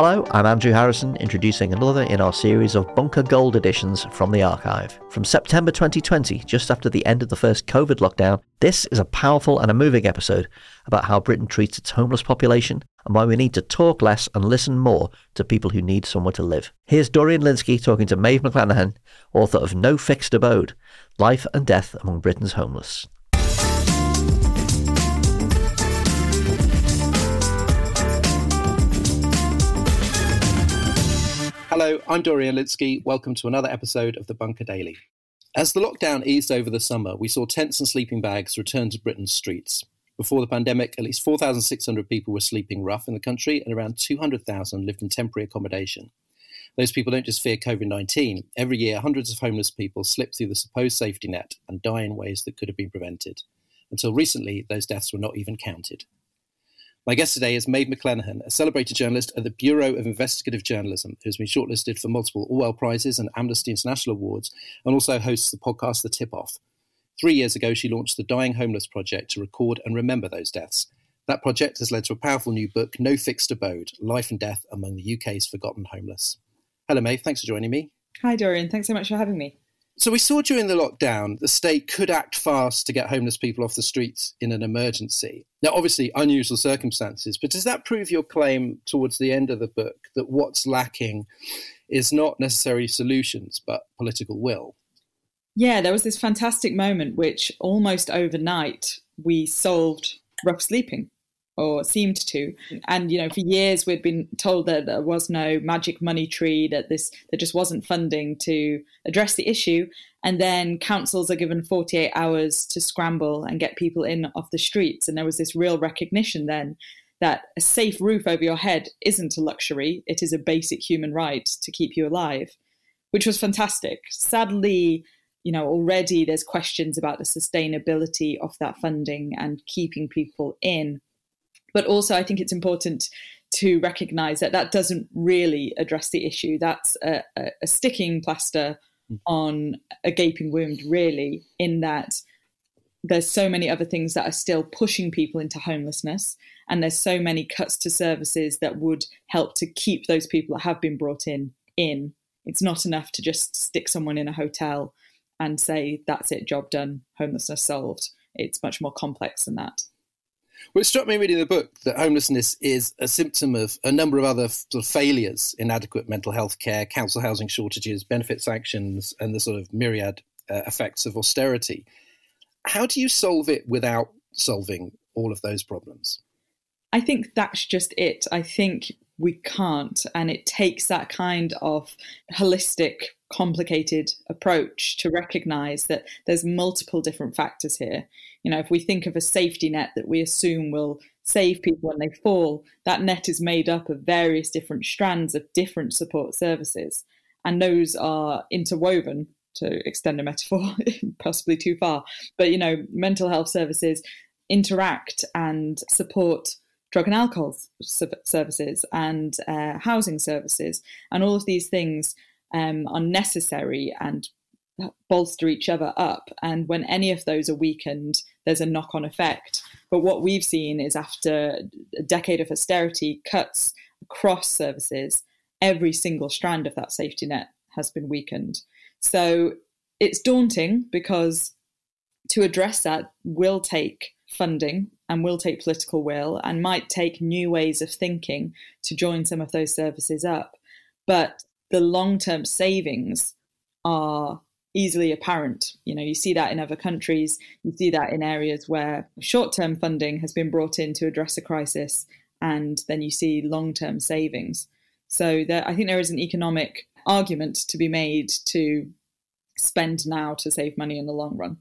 Hello, I'm Andrew Harrison, introducing another in our series of Bunker Gold editions from the archive. From September 2020, just after the end of the first COVID lockdown, this is a powerful and a moving episode about how Britain treats its homeless population and why we need to talk less and listen more to people who need somewhere to live. Here's Dorian Lynskey talking to Maeve McClenaghan, author of No Fixed Abode Life and Death Among Britain's Homeless. Hello, I'm Dorian Lynskey. Welcome to another episode of the Bunker Daily. As the lockdown eased over the summer, we saw tents and sleeping bags return to Britain's streets. Before the pandemic, at least 4,600 people were sleeping rough in the country, and around 200,000 lived in temporary accommodation. Those people don't just fear COVID 19. Every year, hundreds of homeless people slip through the supposed safety net and die in ways that could have been prevented. Until recently, those deaths were not even counted. My guest today is Maeve McClenaghan, a celebrated journalist at the Bureau of Investigative Journalism, who has been shortlisted for multiple Orwell Prizes and Amnesty International Awards, and also hosts the podcast The Tip Off. Three years ago, she launched the Dying Homeless Project to record and remember those deaths. That project has led to a powerful new book, No Fixed Abode Life and Death Among the UK's Forgotten Homeless. Hello, Maeve. Thanks for joining me. Hi, Dorian. Thanks so much for having me. So we saw during the lockdown the state could act fast to get homeless people off the streets in an emergency. Now, obviously, unusual circumstances, but does that prove your claim towards the end of the book that what's lacking is not necessarily solutions, but political will? Yeah, there was this fantastic moment which almost overnight we solved rough sleeping or seemed to. And you know, for years we'd been told that there was no magic money tree, that this there just wasn't funding to address the issue. And then councils are given 48 hours to scramble and get people in off the streets. And there was this real recognition then that a safe roof over your head isn't a luxury; it is a basic human right to keep you alive, which was fantastic. Sadly. You know, already there's questions about the sustainability of that funding and keeping people in but also, I think it's important to recognize that that doesn't really address the issue. That's a, a, a sticking plaster mm. on a gaping wound, really, in that there's so many other things that are still pushing people into homelessness and there's so many cuts to services that would help to keep those people that have been brought in in it's not enough to just stick someone in a hotel and say that's it job done homelessness solved it's much more complex than that well, it struck me reading the book that homelessness is a symptom of a number of other sort of failures inadequate mental health care, council housing shortages, benefit sanctions, and the sort of myriad uh, effects of austerity. How do you solve it without solving all of those problems? I think that's just it. I think we can't. And it takes that kind of holistic, complicated approach to recognize that there's multiple different factors here. You know, if we think of a safety net that we assume will save people when they fall, that net is made up of various different strands of different support services. And those are interwoven to extend a metaphor possibly too far. But, you know, mental health services interact and support drug and alcohol services and uh, housing services. And all of these things um, are necessary and bolster each other up. And when any of those are weakened, there's a knock on effect. But what we've seen is after a decade of austerity cuts across services, every single strand of that safety net has been weakened. So it's daunting because to address that will take funding and will take political will and might take new ways of thinking to join some of those services up. But the long term savings are easily apparent. You know, you see that in other countries, you see that in areas where short term funding has been brought in to address a crisis, and then you see long term savings. So there, I think there is an economic argument to be made to spend now to save money in the long run.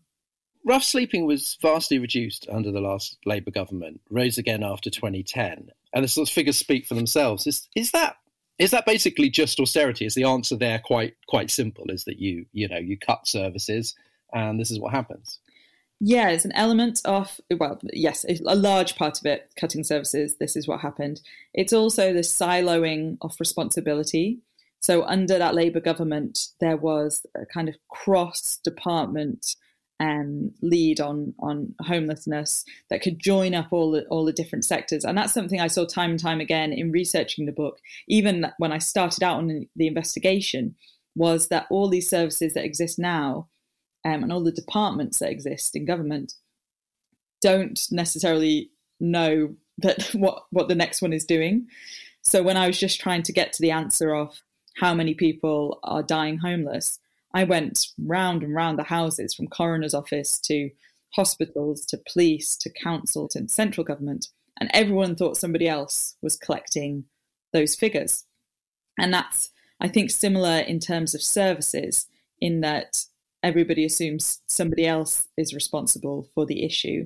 Rough sleeping was vastly reduced under the last Labour government, rose again after 2010, and the sort of figures speak for themselves. Is is that is that basically just austerity? Is the answer there quite quite simple? Is that you you know you cut services and this is what happens? Yeah, it's an element of well, yes, a large part of it cutting services. This is what happened. It's also the siloing of responsibility. So under that Labour government, there was a kind of cross department um, lead on on homelessness that could join up all the, all the different sectors. And that's something I saw time and time again in researching the book. Even when I started out on the investigation, was that all these services that exist now um, and all the departments that exist in government don't necessarily know that what what the next one is doing. So when I was just trying to get to the answer of how many people are dying homeless, I went round and round the houses from coroner's office to hospitals to police to council to central government, and everyone thought somebody else was collecting those figures. And that's, I think, similar in terms of services, in that everybody assumes somebody else is responsible for the issue.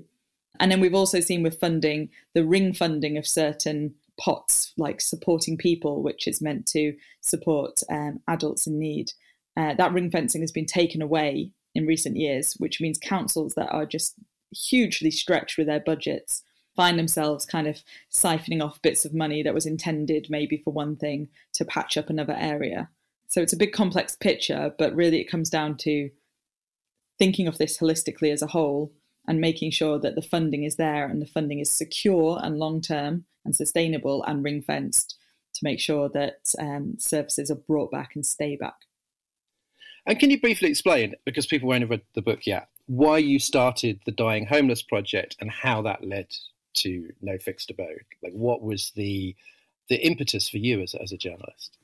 And then we've also seen with funding the ring funding of certain pots, like supporting people, which is meant to support um, adults in need. Uh, that ring fencing has been taken away in recent years, which means councils that are just hugely stretched with their budgets find themselves kind of siphoning off bits of money that was intended maybe for one thing to patch up another area. So it's a big complex picture, but really it comes down to thinking of this holistically as a whole and making sure that the funding is there and the funding is secure and long term and sustainable and ring fenced to make sure that um, services are brought back and stay back. And can you briefly explain, because people won't have read the book yet, why you started the Dying Homeless Project and how that led to No Fixed Abode? Like, what was the the impetus for you as, as a journalist?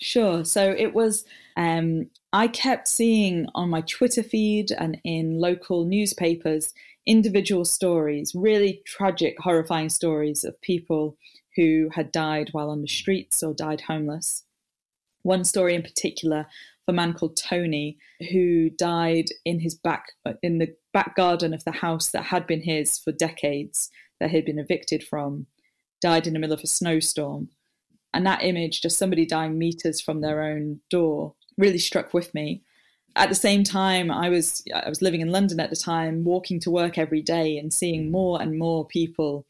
Sure. So it was, um, I kept seeing on my Twitter feed and in local newspapers individual stories, really tragic, horrifying stories of people who had died while on the streets or died homeless. One story in particular a man called Tony who died in his back in the back garden of the house that had been his for decades that he'd been evicted from died in the middle of a snowstorm. And that image just somebody dying meters from their own door really struck with me. At the same time i was i was living in london at the time walking to work every day and seeing more and more people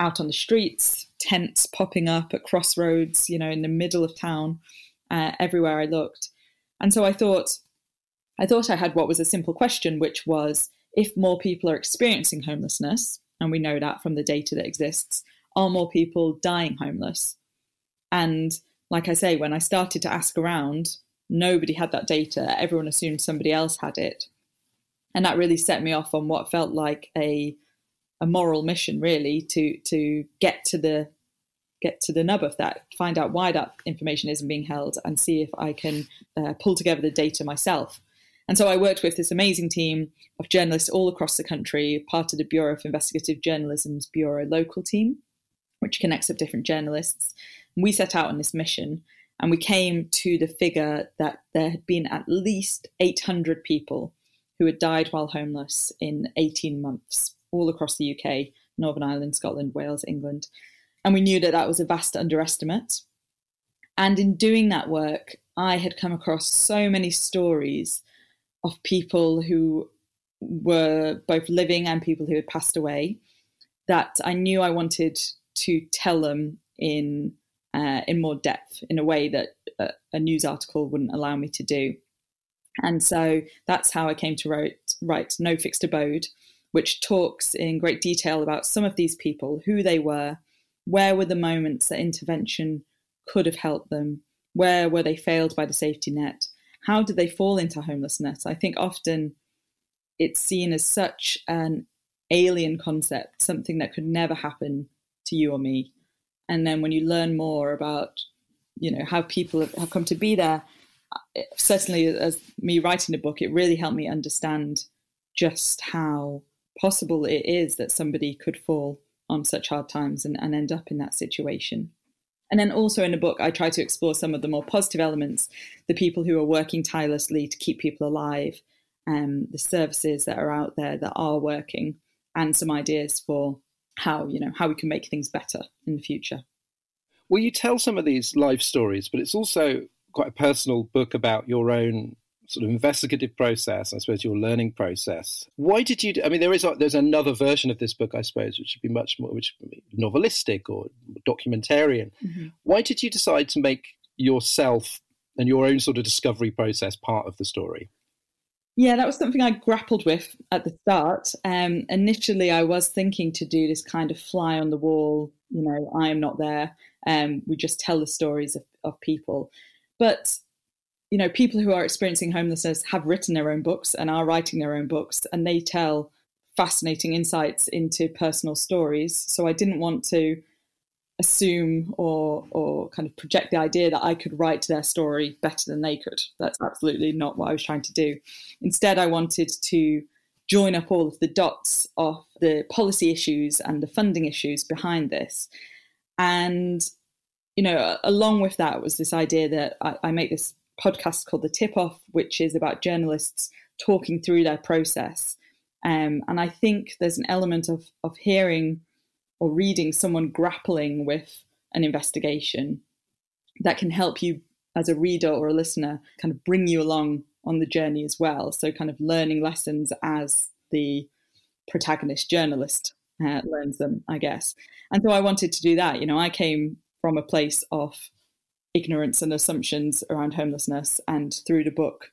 out on the streets tents popping up at crossroads you know in the middle of town uh, everywhere i looked and so I thought, I thought I had what was a simple question, which was if more people are experiencing homelessness, and we know that from the data that exists, are more people dying homeless? And like I say, when I started to ask around, nobody had that data. Everyone assumed somebody else had it. And that really set me off on what felt like a a moral mission really to to get to the get to the nub of that, find out why that information isn't being held, and see if I can uh, pull together the data myself. And so I worked with this amazing team of journalists all across the country, part of the Bureau of Investigative Journalism's Bureau local team, which connects up different journalists. And we set out on this mission and we came to the figure that there had been at least 800 people who had died while homeless in 18 months, all across the UK, Northern Ireland, Scotland, Wales, England. And we knew that that was a vast underestimate. And in doing that work, I had come across so many stories of people who were both living and people who had passed away that I knew I wanted to tell them in uh, in more depth in a way that a, a, news article wouldn't allow me to do. And so that's how I came to write, write No Fixed Abode, which talks in great detail about some of these people, who they were, where were the moments that intervention could have helped them? Where were they failed by the safety net? How did they fall into homelessness? I think often it's seen as such an alien concept, something that could never happen to you or me. And then when you learn more about, you know, how people have, come to be there, certainly as me writing the book, it really helped me understand just how possible it is that somebody could fall on such hard times and, and end up in that situation. And then also in the book, I try to explore some of the more positive elements, the people who are working tirelessly to keep people alive, um, the services that are out there that are working, and some ideas for how you know how we can make things better in the future. Well, you tell some of these life stories, but it's also quite a personal book about your own sort of investigative process, I suppose your learning process. Why did you? I mean, there is a, there's another version of this book, I suppose, which would be much more, which novelistic or documentarian. Mm-hmm. Why did you decide to make yourself and your own sort of discovery process part of the story? Yeah, that was something I grappled with at the start. Um, initially, I was thinking to do this kind of fly on the wall, you know, I am not there. Um, we just tell the stories of, of people. But, you know, people who are experiencing homelessness have written their own books and are writing their own books, and they tell fascinating insights into personal stories. So I didn't want to assume or or kind of project the idea that I could write their story better than they could. That's absolutely not what I was trying to do. Instead, I wanted to join up all of the dots of the policy issues and the funding issues behind this. And you know, along with that was this idea that I, I make this podcast called The Tip Off, which is about journalists talking through their process. Um, and I think there's an element of of hearing or reading someone grappling with an investigation that can help you as a reader or a listener kind of bring you along on the journey as well. So, kind of learning lessons as the protagonist journalist uh, learns them, I guess. And so I wanted to do that. You know, I came from a place of ignorance and assumptions around homelessness, and through the book,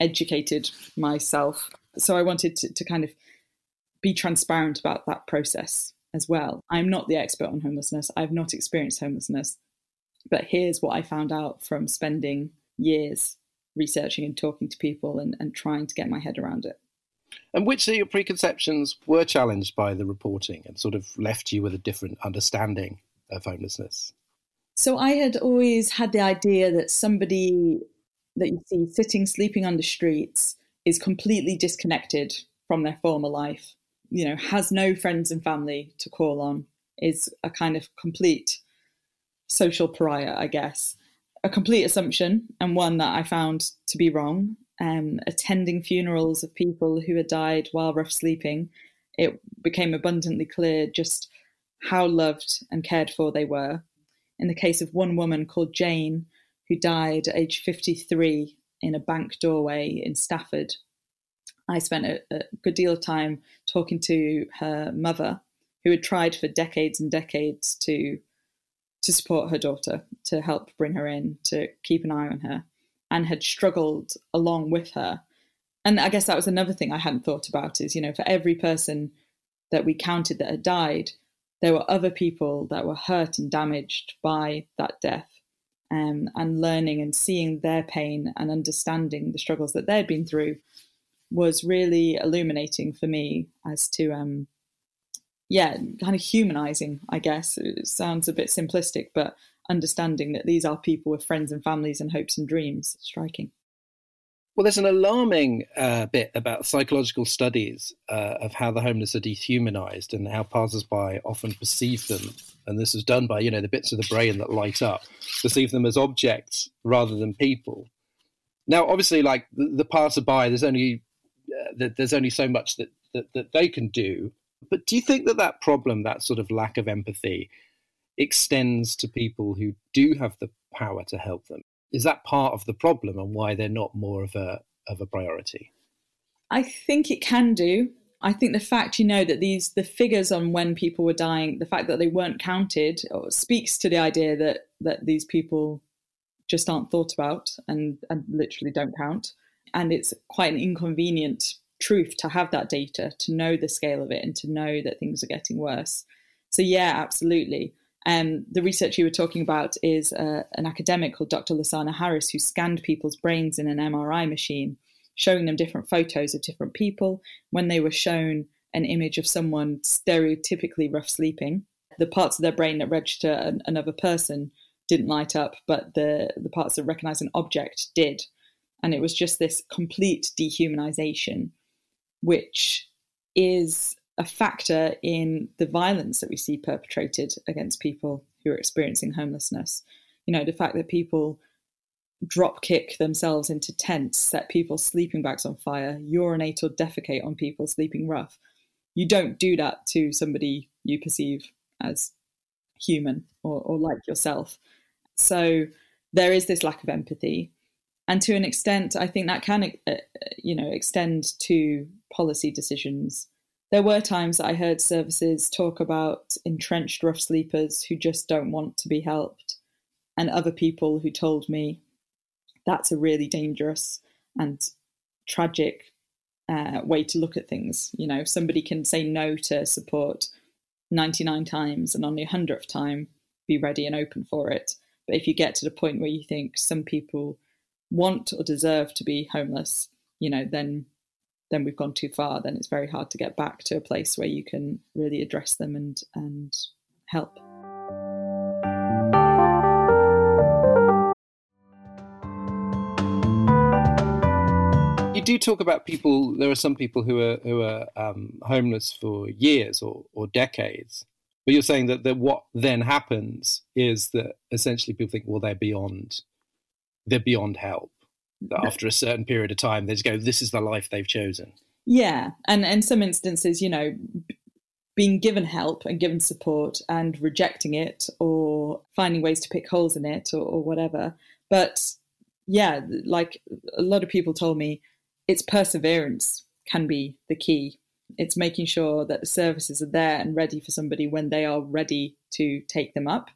educated myself. So I wanted to, to kind of be transparent about that process as well. I'm not the expert on homelessness. I've not experienced homelessness. But here's what I found out from spending years researching and talking to people and, and trying to get my head around it. And which of your preconceptions were challenged by the reporting and sort of left you with a different understanding of homelessness? So I had always had the idea that somebody that you see sitting, sleeping on the streets is completely disconnected from their former life you know, has no friends and family to call on, is a kind of complete social pariah, I guess. A complete assumption, and one that I found to be wrong. Um, attending funerals of people who had died while rough sleeping, it became abundantly clear just how loved and cared for they were. In the case of one woman called Jane, who died at age 53 in a bank doorway in Stafford I spent a, a good deal of time talking to her mother, who had tried for decades and decades to to support her daughter, to help bring her in, to keep an eye on her, and had struggled along with her. And I guess that was another thing I hadn't thought about is, you know, for every person that we counted that had died, there were other people that were hurt and damaged by that death. Um, and learning and seeing their pain and understanding the struggles that they'd been through was really illuminating for me as to um yeah kind of humanizing i guess it sounds a bit simplistic but understanding that these are people with friends and families and hopes and dreams striking well there's an alarming uh, bit about psychological studies uh, of how the homeless are dehumanized and how passers-by often perceive them and this is done by you know the bits of the brain that light up perceive them as objects rather than people now obviously like the, the passerby there's only that there's only so much that, that, that they can do. But do you think that that problem, that sort of lack of empathy, extends to people who do have the power to help them? Is that part of the problem and why they're not more of a of a priority? I think it can do. I think the fact you know that these the figures on when people were dying, the fact that they weren't counted, uh, speaks to the idea that that these people just aren't thought about and, and literally don't count and it's quite an inconvenient truth to have that data, to know the scale of it, and to know that things are getting worse. So, yeah, absolutely. Um, the research you were talking about is uh, an academic called Dr. Lasana Harris who scanned people's brains in an MRI machine, showing them different photos of different people. When they were shown an image of someone stereotypically rough sleeping, the parts of their brain that register an, another person didn't light up, but the, the parts that recognize an object did. And it was just this complete dehumanization, which is a factor in the violence that we see perpetrated against people who are experiencing homelessness. You know, the fact that people drop kick themselves into tents, set people's sleeping bags on fire, urinate or defecate on people sleeping rough. You don't do that to somebody you perceive as human or, or like yourself. So there is this lack of empathy and to an extent, I think that can, uh, you know, extend to policy decisions. There were times that I heard services talk about entrenched rough sleepers who just don't want to be helped, and other people who told me that's a really dangerous and tragic uh, way to look at things. You know, somebody can say no to support 99 times and on the 100th time be ready and open for it. But if you get to the point where you think some people want or deserve to be homeless, you know, then then we've gone too far. Then it's very hard to get back to a place where you can really address them and and help. You do talk about people. There are some people who are who are um, homeless for years or, or decades, but you're saying that, that what then happens is that essentially people think, well, they're beyond they're beyond help. That after a certain period of time, they just go, this is the life they've chosen. Yeah, and in some instances, you know, being given help and given support and rejecting it or finding ways to pick holes in it or, or whatever. But yeah, like a lot of people told me, it's perseverance can be the key. It's making sure that the services are there and ready for somebody when they are ready to take them up.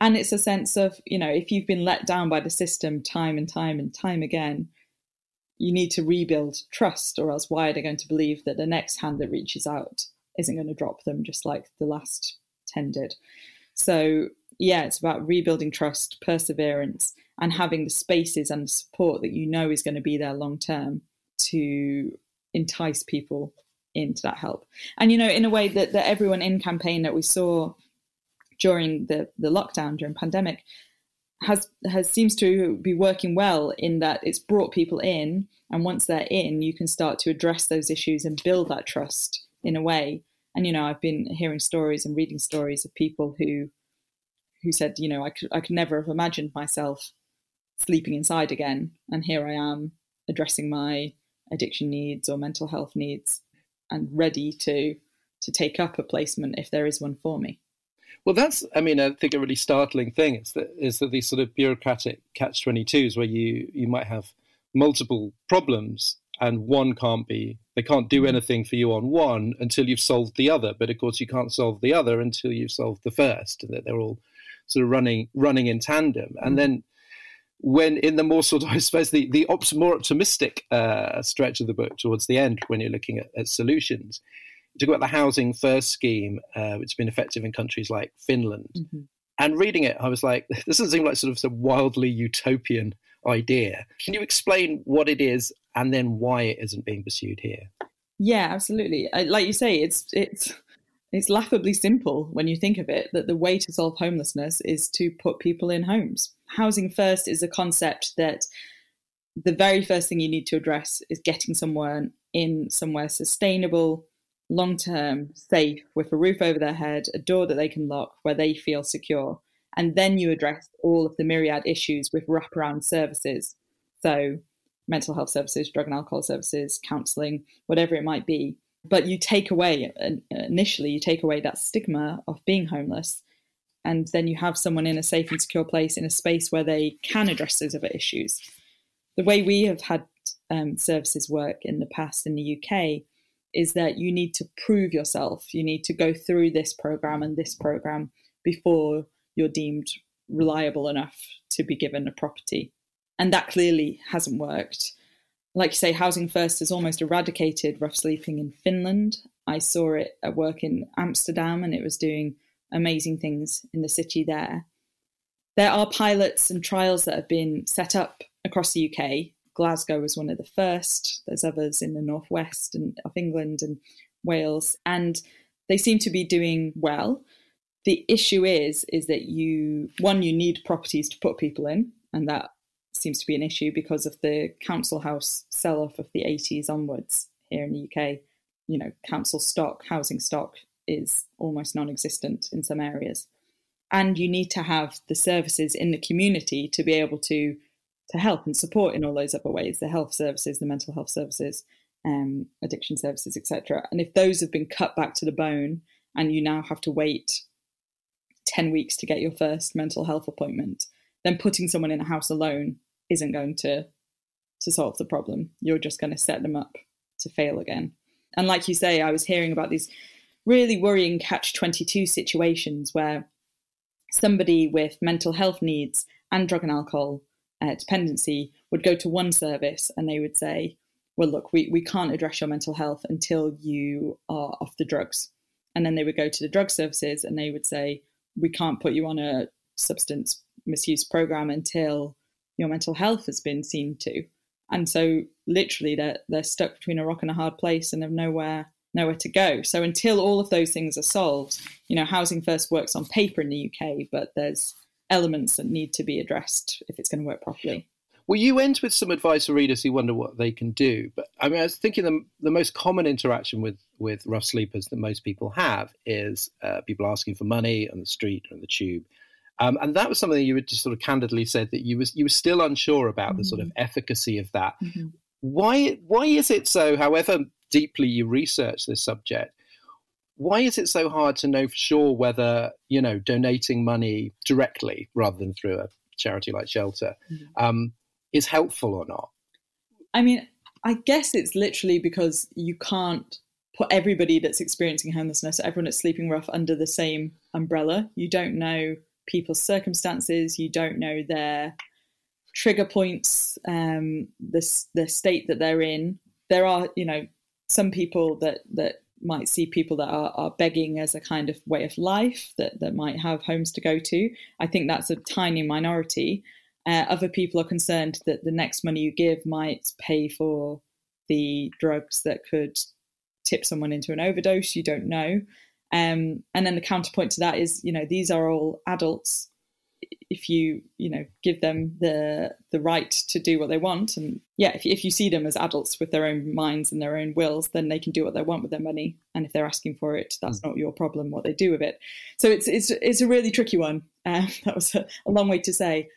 And it's a sense of, you know, if you've been let down by the system time and time and time again, you need to rebuild trust, or else why are they going to believe that the next hand that reaches out isn't going to drop them just like the last 10 did? So, yeah, it's about rebuilding trust, perseverance, and having the spaces and the support that you know is going to be there long term to entice people into that help. And, you know, in a way that the Everyone In campaign that we saw during the, the lockdown, during pandemic, has has seems to be working well in that it's brought people in and once they're in you can start to address those issues and build that trust in a way. And you know i've been hearing stories and reading stories of people who who said you know i could, I could never have imagined myself sleeping inside again and here i am addressing my addiction needs or mental health needs and ready to to take up a placement if there is one for me well, that's, I mean, I think a really startling thing is that is that these sort of bureaucratic catch twenty twos where you you might have multiple problems and one can't be they can't do mm-hmm. anything for you on one until you've solved the other. But of course, you can't solve the other until you've solved the first, and that they're all sort of running running in tandem. And mm-hmm. then when in the more sort of I suppose the the opt- more optimistic uh, stretch of the book towards the end, when you're looking at, at solutions talk about the housing first scheme, uh, which has been effective in countries like Finland. Mm-hmm. And reading it, I was like, this doesn't seem like sort of some wildly utopian idea. Can you explain what it is and then why it isn't being pursued here? Yeah, absolutely. Like you say, it's it's it's laughably simple when you think of it that the way to solve homelessness is to put people in homes. Housing first is a concept that the very first thing you need to address is getting someone in somewhere sustainable, long term, safe, with a roof over their head, a door that they can lock where they feel secure. And then you address all of the myriad issues with wraparound services. So, mental health services, drug and alcohol services, counseling, whatever it might be. But you take away, initially, you take away that stigma of being homeless. And then you have someone in a safe and secure place in a space where they can address those other issues. The way we have had um, services work in the past in the UK is that you need to prove yourself. You need to go through this program and this program before you're deemed reliable enough to be given a property. And that clearly hasn't worked. Like you say, Housing First has almost eradicated rough sleeping in Finland. I saw it at work in Amsterdam and it was doing amazing things in the city there. There are pilots and trials that have been set up across the UK Glasgow was one of the first. There's others in the northwest and, of England and Wales, and they seem to be doing well. The issue is is that you one you need properties to put people in, and that seems to be an issue because of the council house sell off of the 80s onwards here in the UK. You know, council stock, housing stock is almost non existent in some areas. And you need to have the services in the community to be able to to help and support in all those other ways the health services the mental health services um, addiction services etc and if those have been cut back to the bone and you now have to wait 10 weeks to get your first mental health appointment then putting someone in a house alone isn't going to to solve the problem. You're just going to set them up to fail again. And like you say i was hearing about these really worrying catch 22 situations where somebody with mental health needs and drug and alcohol uh, dependency would go to one service and they would say, well, look, we, we can't address your mental health until you are off the drugs. And then they would go to the drug services and they would say, we can't put you on a substance misuse program until your mental health has been seen to. And so literally they're they're stuck between a rock and a hard place and have nowhere nowhere to go. So until all of those things are solved, you know, housing first works on paper in the UK, but there's elements that need to be addressed if it's going to work properly. Well, you end with some advice for readers who wonder what they can do. But I mean, I was thinking the, the most common interaction with, with rough sleepers that most people have is uh, people asking for money on the street or on the tube. Um, and that was something you had just sort of candidly said that you was you were still unsure about mm-hmm. the sort of mm-hmm. efficacy of that. Mm-hmm. Why why is it so? However deeply you research this subject, why is it so hard to know for sure whether you know donating money directly rather than through a charity like Shelter mm-hmm. um, is helpful or not? I mean, I guess it's literally because you can't put everybody that's experiencing homelessness, everyone that's sleeping rough, under the same umbrella. You don't know people's circumstances. You don't know their trigger points, um, the the state that they're in. There are, you know, some people that that might see people that are, are begging as a kind of way of life that, that might have homes to go to. I think that's a tiny minority. Uh, other people are concerned that the next money you give might pay for the drugs that could tip someone into an overdose. You don't know. Um, and then the counterpoint to that is, you know, these are all adults. If you, you know, give them the the right to do what they want, and yeah, if if you see them as adults with their own minds and their own wills, then they can do what they want with their money. And if they're asking for it, that's mm. not your problem. What they do with it. So it's it's it's a really tricky one. Uh, that was a, a long way to say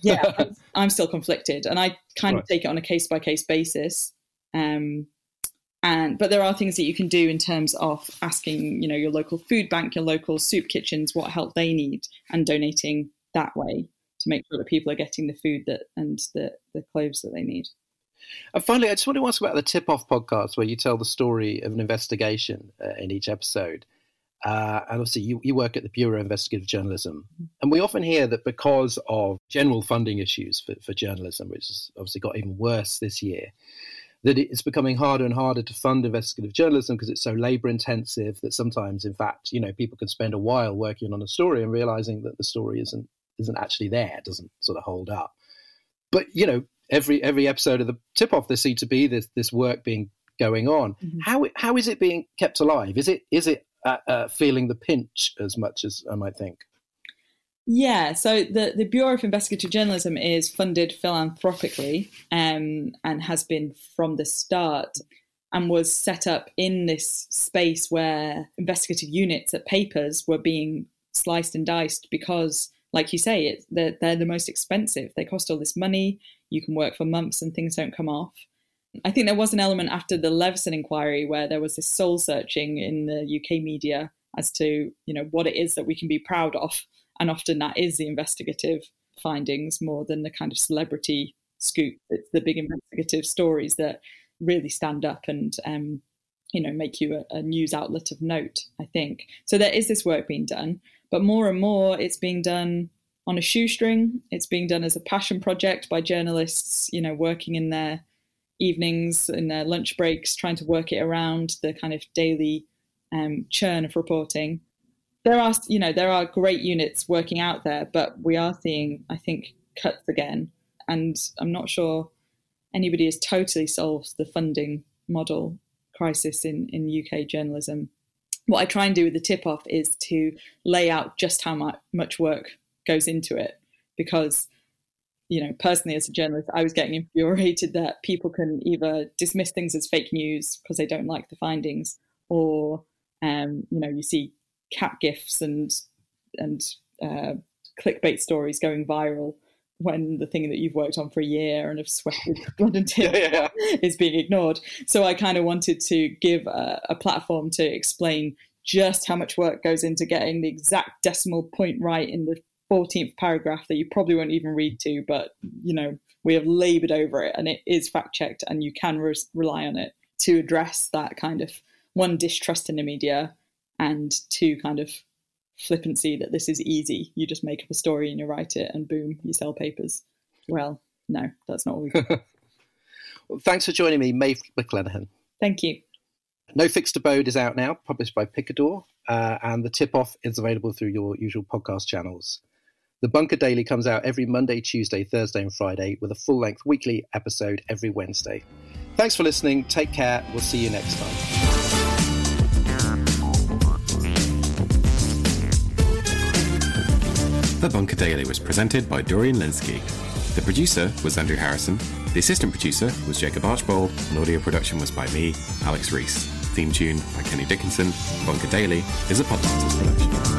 yeah, I'm still conflicted, and I kind right. of take it on a case by case basis. Um, and but there are things that you can do in terms of asking, you know, your local food bank, your local soup kitchens, what help they need, and donating that way to make sure that people are getting the food that and the the clothes that they need. And finally, I just want to ask about the Tip Off podcast, where you tell the story of an investigation uh, in each episode. Uh, and obviously, you, you work at the Bureau of Investigative Journalism. Mm-hmm. And we often hear that because of general funding issues for, for journalism, which has obviously got even worse this year, that it's becoming harder and harder to fund investigative journalism because it's so labor intensive that sometimes, in fact, you know, people can spend a while working on a story and realizing that the story isn't isn't actually there, doesn't sort of hold up. But you know, every every episode of the tip off, there seems to be this this work being going on. Mm-hmm. How how is it being kept alive? Is it is it uh, uh, feeling the pinch as much as I might think. Yeah, so the, the Bureau of Investigative Journalism is funded philanthropically um, and has been from the start and was set up in this space where investigative units at papers were being sliced and diced because, like you say, it, they're, they're the most expensive. They cost all this money. You can work for months and things don't come off. I think there was an element after the Leveson inquiry where there was this soul searching in the UK media as to you know what it is that we can be proud of, and often that is the investigative findings more than the kind of celebrity scoop. It's the big investigative stories that really stand up and um, you know make you a, a news outlet of note. I think so. There is this work being done, but more and more it's being done on a shoestring. It's being done as a passion project by journalists, you know, working in their evenings in their lunch breaks, trying to work it around the kind of daily um, churn of reporting. There are, you know, there are great units working out there, but we are seeing, I think, cuts again, and I'm not sure anybody has totally solved the funding model crisis in in UK journalism. What I try and do with the tip off is to lay out just how much, work goes into it, because you know, personally as a journalist, I was getting infuriated that people can either dismiss things as fake news because they don't like the findings, or um, you know, you see cat gifs and and uh, clickbait stories going viral when the thing that you've worked on for a year and have sweated blood and tears yeah, yeah. is being ignored. So I kind of wanted to give a, a platform to explain just how much work goes into getting the exact decimal point right in the 14th paragraph that you probably won't even read to, but you know, we have labored over it and it is fact checked and you can re- rely on it to address that kind of one distrust in the media and two kind of flippancy that this is easy. You just make up a story and you write it and boom, you sell papers. Well, no, that's not what we Well, thanks for joining me, Maeve McClenaghan. Thank you. No Fixed Abode is out now, published by Picador, uh, and the tip off is available through your usual podcast channels. The Bunker Daily comes out every Monday, Tuesday, Thursday, and Friday, with a full length weekly episode every Wednesday. Thanks for listening. Take care. We'll see you next time. The Bunker Daily was presented by Dorian Lynskey. The producer was Andrew Harrison. The assistant producer was Jacob Archbold, and audio production was by me, Alex Rees. Theme tune by Kenny Dickinson. Bunker Daily is a Podmasters production.